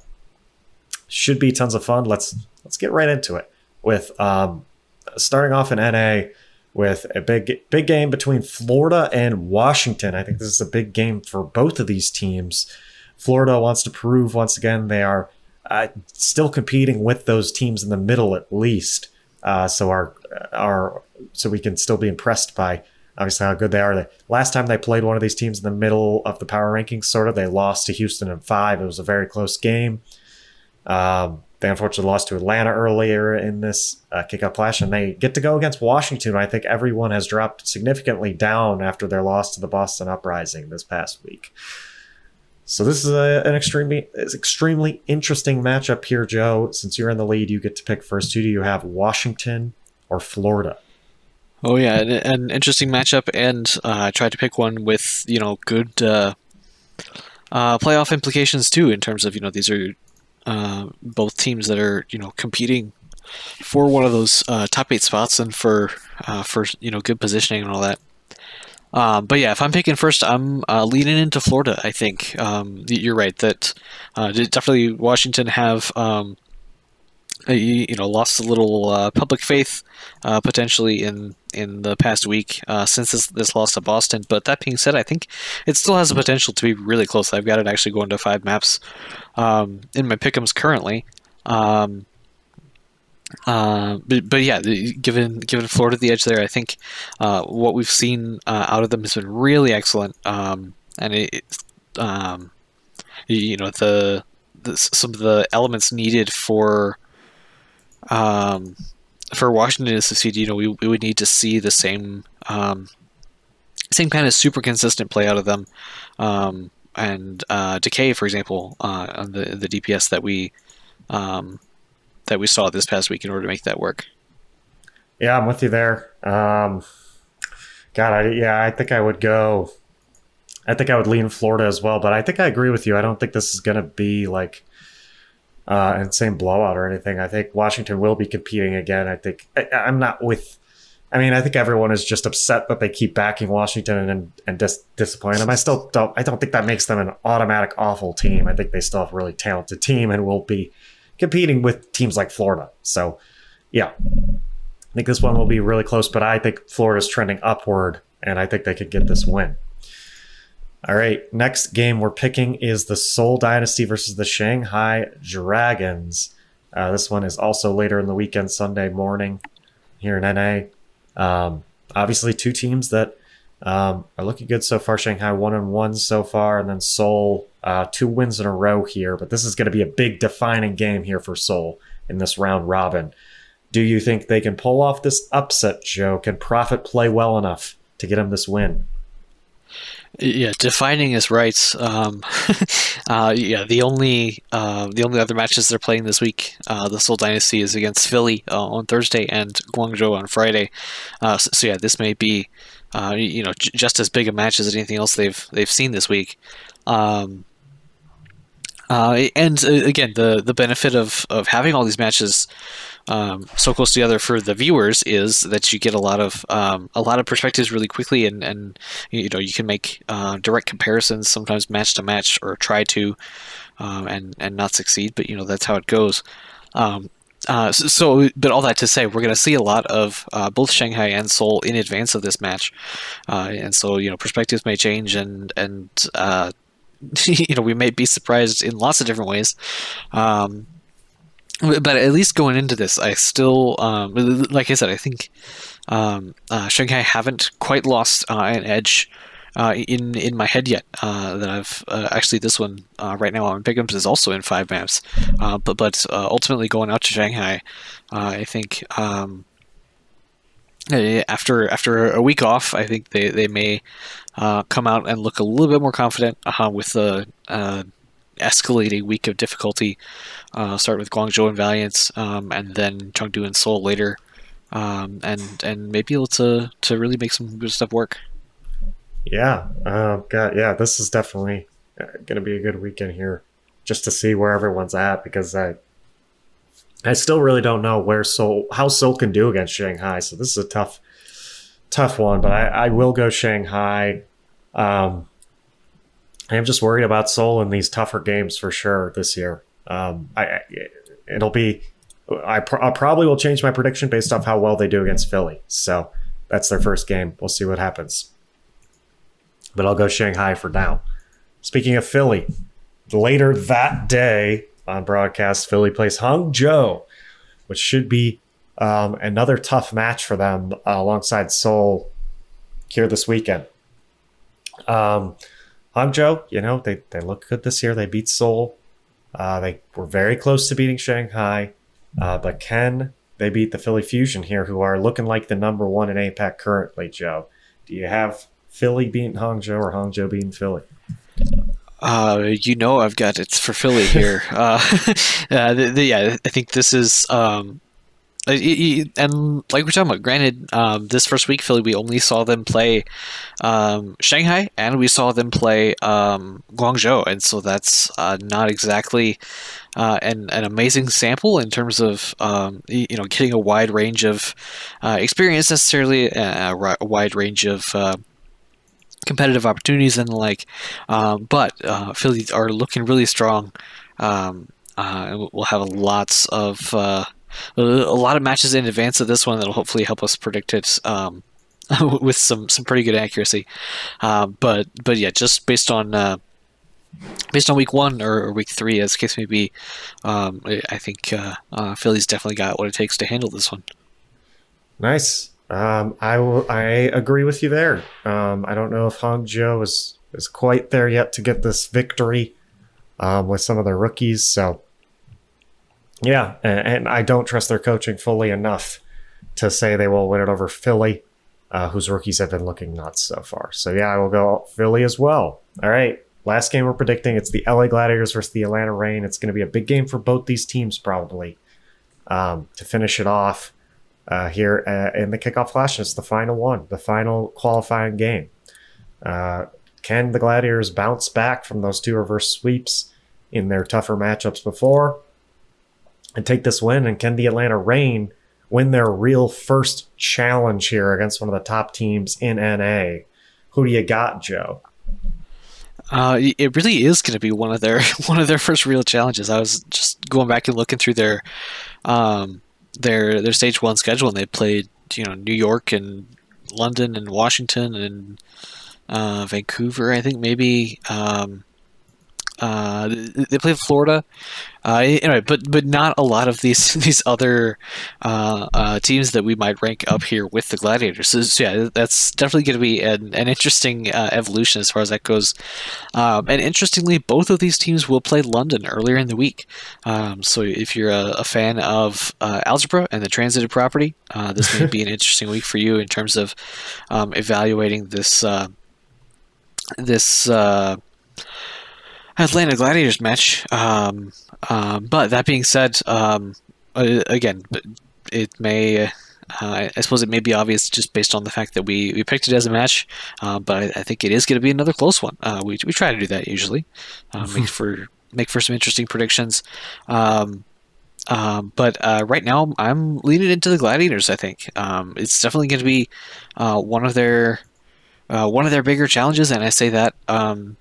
[SPEAKER 1] should be tons of fun. Let's let's get right into it with um, starting off in NA with a big big game between Florida and Washington. I think this is a big game for both of these teams. Florida wants to prove once again they are uh, still competing with those teams in the middle at least. Uh, so our our so we can still be impressed by obviously how good they are. The last time they played one of these teams in the middle of the power rankings, sort of, they lost to Houston in five. It was a very close game. Um, they unfortunately lost to Atlanta earlier in this uh, kickoff clash, and they get to go against Washington. I think everyone has dropped significantly down after their loss to the Boston Uprising this past week. So this is a, an extremely extremely interesting matchup here, Joe. Since you're in the lead, you get to pick first. Who do you have, Washington or Florida?
[SPEAKER 2] Oh yeah, an, an interesting matchup, and uh, I tried to pick one with you know good uh, uh, playoff implications too. In terms of you know these are uh, both teams that are you know competing for one of those uh, top eight spots and for uh, for you know good positioning and all that. Um, but yeah, if I'm picking first, I'm uh, leaning into Florida. I think um, you're right that uh, definitely Washington have um, you know lost a little uh, public faith uh, potentially in in the past week uh, since this, this loss to Boston. But that being said, I think it still has the potential to be really close. I've got it actually going to five maps um, in my pickums currently. Um, uh, but, but yeah, given given Florida the edge there, I think uh, what we've seen uh, out of them has been really excellent. Um, and it, um, you know, the, the, some of the elements needed for um, for Washington to succeed, you know, we, we would need to see the same um, same kind of super consistent play out of them. Um, and uh, Decay, for example, uh, on the the DPS that we um, that we saw this past week in order to make that work.
[SPEAKER 1] Yeah, I'm with you there. Um, God, I, yeah, I think I would go. I think I would lean Florida as well, but I think I agree with you. I don't think this is going to be like uh, insane blowout or anything. I think Washington will be competing again. I think I, am not with. I mean, I think everyone is just upset that they keep backing Washington and and dis- disappointing them. I still don't. I don't think that makes them an automatic awful team. I think they still have a really talented team and will be competing with teams like Florida. So, yeah, I think this one will be really close. But I think Florida's trending upward, and I think they could get this win. All right, next game we're picking is the Seoul Dynasty versus the Shanghai Dragons. Uh, this one is also later in the weekend, Sunday morning here in NA. Um, obviously, two teams that um, are looking good so far. Shanghai one and one so far, and then Seoul uh, two wins in a row here. But this is going to be a big defining game here for Seoul in this round robin. Do you think they can pull off this upset, Joe? Can Profit play well enough to get him this win?
[SPEAKER 2] Yeah, defining is right. Um, uh, yeah, the only uh, the only other matches they're playing this week, uh, the Seoul Dynasty is against Philly uh, on Thursday and Guangzhou on Friday. Uh, so, so, yeah, this may be uh, you know j- just as big a match as anything else they've they've seen this week. Um, and again, the the benefit of of having all these matches um, so close together for the viewers is that you get a lot of um, a lot of perspectives really quickly, and, and you know you can make uh, direct comparisons, sometimes match to match, or try to, um, and and not succeed. But you know that's how it goes. Um, uh, so, but all that to say, we're going to see a lot of uh, both Shanghai and Seoul in advance of this match, uh, and so you know perspectives may change, and and uh, you know we may be surprised in lots of different ways. Um, but at least going into this, I still, um, like I said, I think um, uh, Shanghai haven't quite lost uh, an edge uh, in in my head yet. Uh, that I've uh, actually this one uh, right now on Pick'ems is also in five maps, but but ultimately going out to Shanghai, I think. Um, after after a week off, I think they they may come out and look a little bit more confident with the escalating week of difficulty. start with Guangzhou and Valiance, um, and then Chengdu and Seoul later um, and and maybe able to to really make some good stuff work.
[SPEAKER 1] Yeah, uh, God, yeah, this is definitely uh, to be a good weekend here, just to see where everyone's at because I I still really don't know where Seoul how Seoul can do against Shanghai. So this is a tough tough one, but I, I will go Shanghai. Um, I'm just worried about Seoul in these tougher games for sure this year. Um, I, it'll be I, pr- I probably will change my prediction based off how well they do against Philly. So that's their first game. We'll see what happens. But I'll go Shanghai for now. Speaking of Philly, later that day on broadcast, Philly plays Hangzhou, which should be um, another tough match for them uh, alongside Seoul here this weekend. Um, Hangzhou, you know, they, they look good this year. They beat Seoul. Uh, they were very close to beating Shanghai. Uh, but can they beat the Philly Fusion here, who are looking like the number one in APAC currently, Joe? Do you have Philly beating Hangzhou or Hangzhou beating Philly?
[SPEAKER 2] Uh, you know I've got it's for Philly here. uh, uh the, the, yeah, I think this is um, and like we're talking about, granted, um, this first week, Philly, we only saw them play um, Shanghai and we saw them play um, Guangzhou, and so that's uh, not exactly uh, an, an amazing sample in terms of um, you know getting a wide range of uh, experience, necessarily a, a, wide range of uh, competitive opportunities and the like. Um, but uh, Philly are looking really strong. Um, uh, we'll have lots of a lot of matches in advance of this one that'll hopefully help us predict it um, with some some pretty good accuracy. Uh, but but yeah, just based on uh, based on week one or, or, week three, as the case may be, um, I, think uh, uh, Philly's definitely got what it takes to handle this one.
[SPEAKER 1] Nice. Um, I will. I agree with you there. Um, I don't know if Hangzhou is is quite there yet to get this victory um, with some of their rookies. So yeah, and, I don't trust their coaching fully enough to say they will win it over Philly, uh, whose rookies have been looking nuts so far. So yeah, I will go Philly as well. All right, last game we're predicting it's the LA Gladiators versus the Atlanta Reign. It's going to be a big game for both these teams probably um, to finish it off uh, here uh, in the kickoff clash. It's the final one, the final qualifying game. Uh, can the Gladiators bounce back from those two reverse sweeps in their tougher matchups before? And take this win? And can the Atlanta Reign win their real first challenge here against one of the top teams in NA? Who do you got, Joe?
[SPEAKER 2] Uh, it really is going to be one of their one of their first real challenges. I was just going back and looking through their um, their their stage one schedule, and they played you know New York and London and Washington and uh, Vancouver. I think maybe um, uh, they play Florida, uh, anyway, but but not a lot of these these other uh, uh, teams that we might rank up here with the Gladiators. So, so yeah, that's definitely going to be an, an interesting uh, evolution as far as that goes. Um, and interestingly, both of these teams will play London earlier in the week. Um, so if you're a, a fan of uh, algebra and the transitive property, this may be an interesting week for you in terms of um, evaluating this this. Atlanta Gladiators match. Um, uh, but that being said, um, uh, again, it may. Uh, I suppose it may be obvious just based on the fact that we, we picked it as a match, uh, but I, I, think it is going to be another close one. Uh, we, we try to do that usually, uh, make for make for some interesting predictions. Um, um, but right now, I'm leaning into the Gladiators. I think um, it's definitely going to be one of their one of their bigger challenges, and I say that um,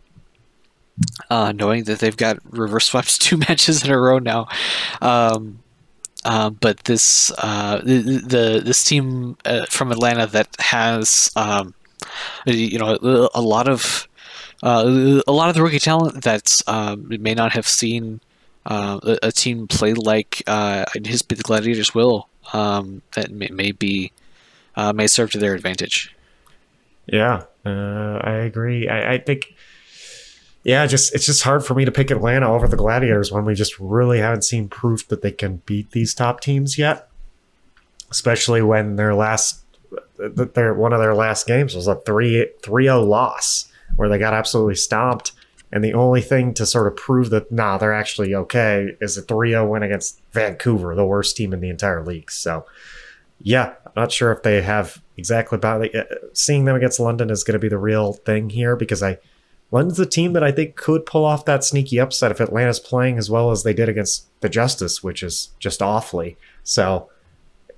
[SPEAKER 2] uh, knowing that they've got reverse swept two matches in a row now. Um, uh, but this uh, the, the, this team uh, from Atlanta that has um, you know a lot of uh, a lot of the rookie talent that um, may not have seen uh, a, a, team play like his the Gladiators will um, that may, may be may serve to their advantage.
[SPEAKER 1] Yeah, I agree. I, I think, yeah, just it's just hard for me to pick Atlanta over the Gladiators when we just really haven't seen proof that they can beat these top teams yet. Especially when their last, their one of their last games was a 3 3-0 loss where they got absolutely stomped. And the only thing to sort of prove that nah, they're actually okay is a 3-0 win against Vancouver, the worst team in the entire league. So, yeah, I'm not sure if they have exactly about uh, seeing them against London is going to be the real thing here because I London's a team that I think could pull off that sneaky upset if Atlanta's playing as well as they did against the Justice, which is just awfully. So,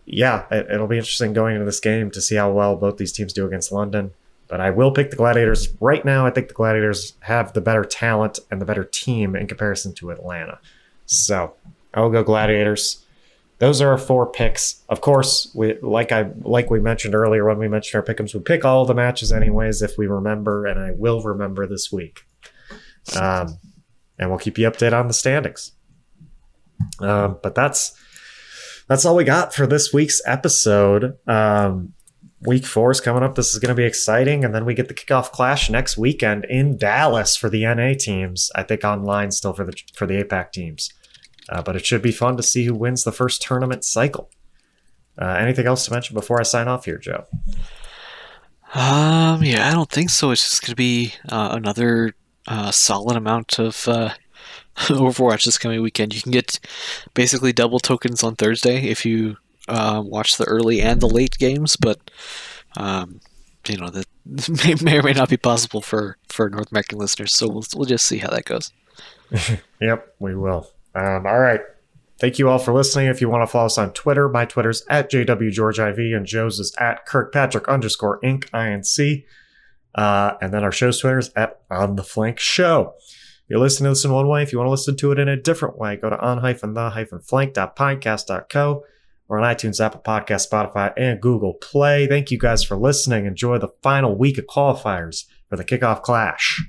[SPEAKER 1] yeah, it, will be interesting going into this game to see how well both these teams do against London. But I will pick the Gladiators right now. I think the Gladiators have the better talent and the better team in comparison to Atlanta. So I will go Gladiators those are our four picks. Of course, we like I like we mentioned earlier when we mentioned our pickums, we pick all the matches anyways if we remember, and I will remember this week. Um, and we'll keep you updated on the standings. Um, but that's that's all we got for this week's episode. Um, week four is coming up. This is going to be exciting, and then we get the kickoff clash next weekend in Dallas for the NA teams. I think online still for the for the APAC teams. Uh, but it should be fun to see who wins the first tournament cycle. Uh, anything else to mention before I sign off here, Joe?
[SPEAKER 2] Um, yeah, I don't think so. It's just going to be uh, another uh, solid amount of uh, Overwatch this coming weekend. You can get basically double tokens on Thursday if you uh, watch the early and the late games, but um, you know that may, may or may not be possible for for North American listeners. So we'll we'll just see how that goes.
[SPEAKER 1] yep, we will. Um, all right. Thank you all for listening. If you want to follow us on Twitter, my Twitter's at JWGeorgeIV and Joe's is at Kirkpatrick underscore Inc. INC. Uh, and then our show's Twitter is at On the Flank Show. You're listening to this in one way. If you want to listen to it in a different way, go to on-the-flank.podcast.co or on iTunes, Apple Podcast, Spotify, and Google Play. Thank you guys for listening. Enjoy the final week of qualifiers for the kickoff clash.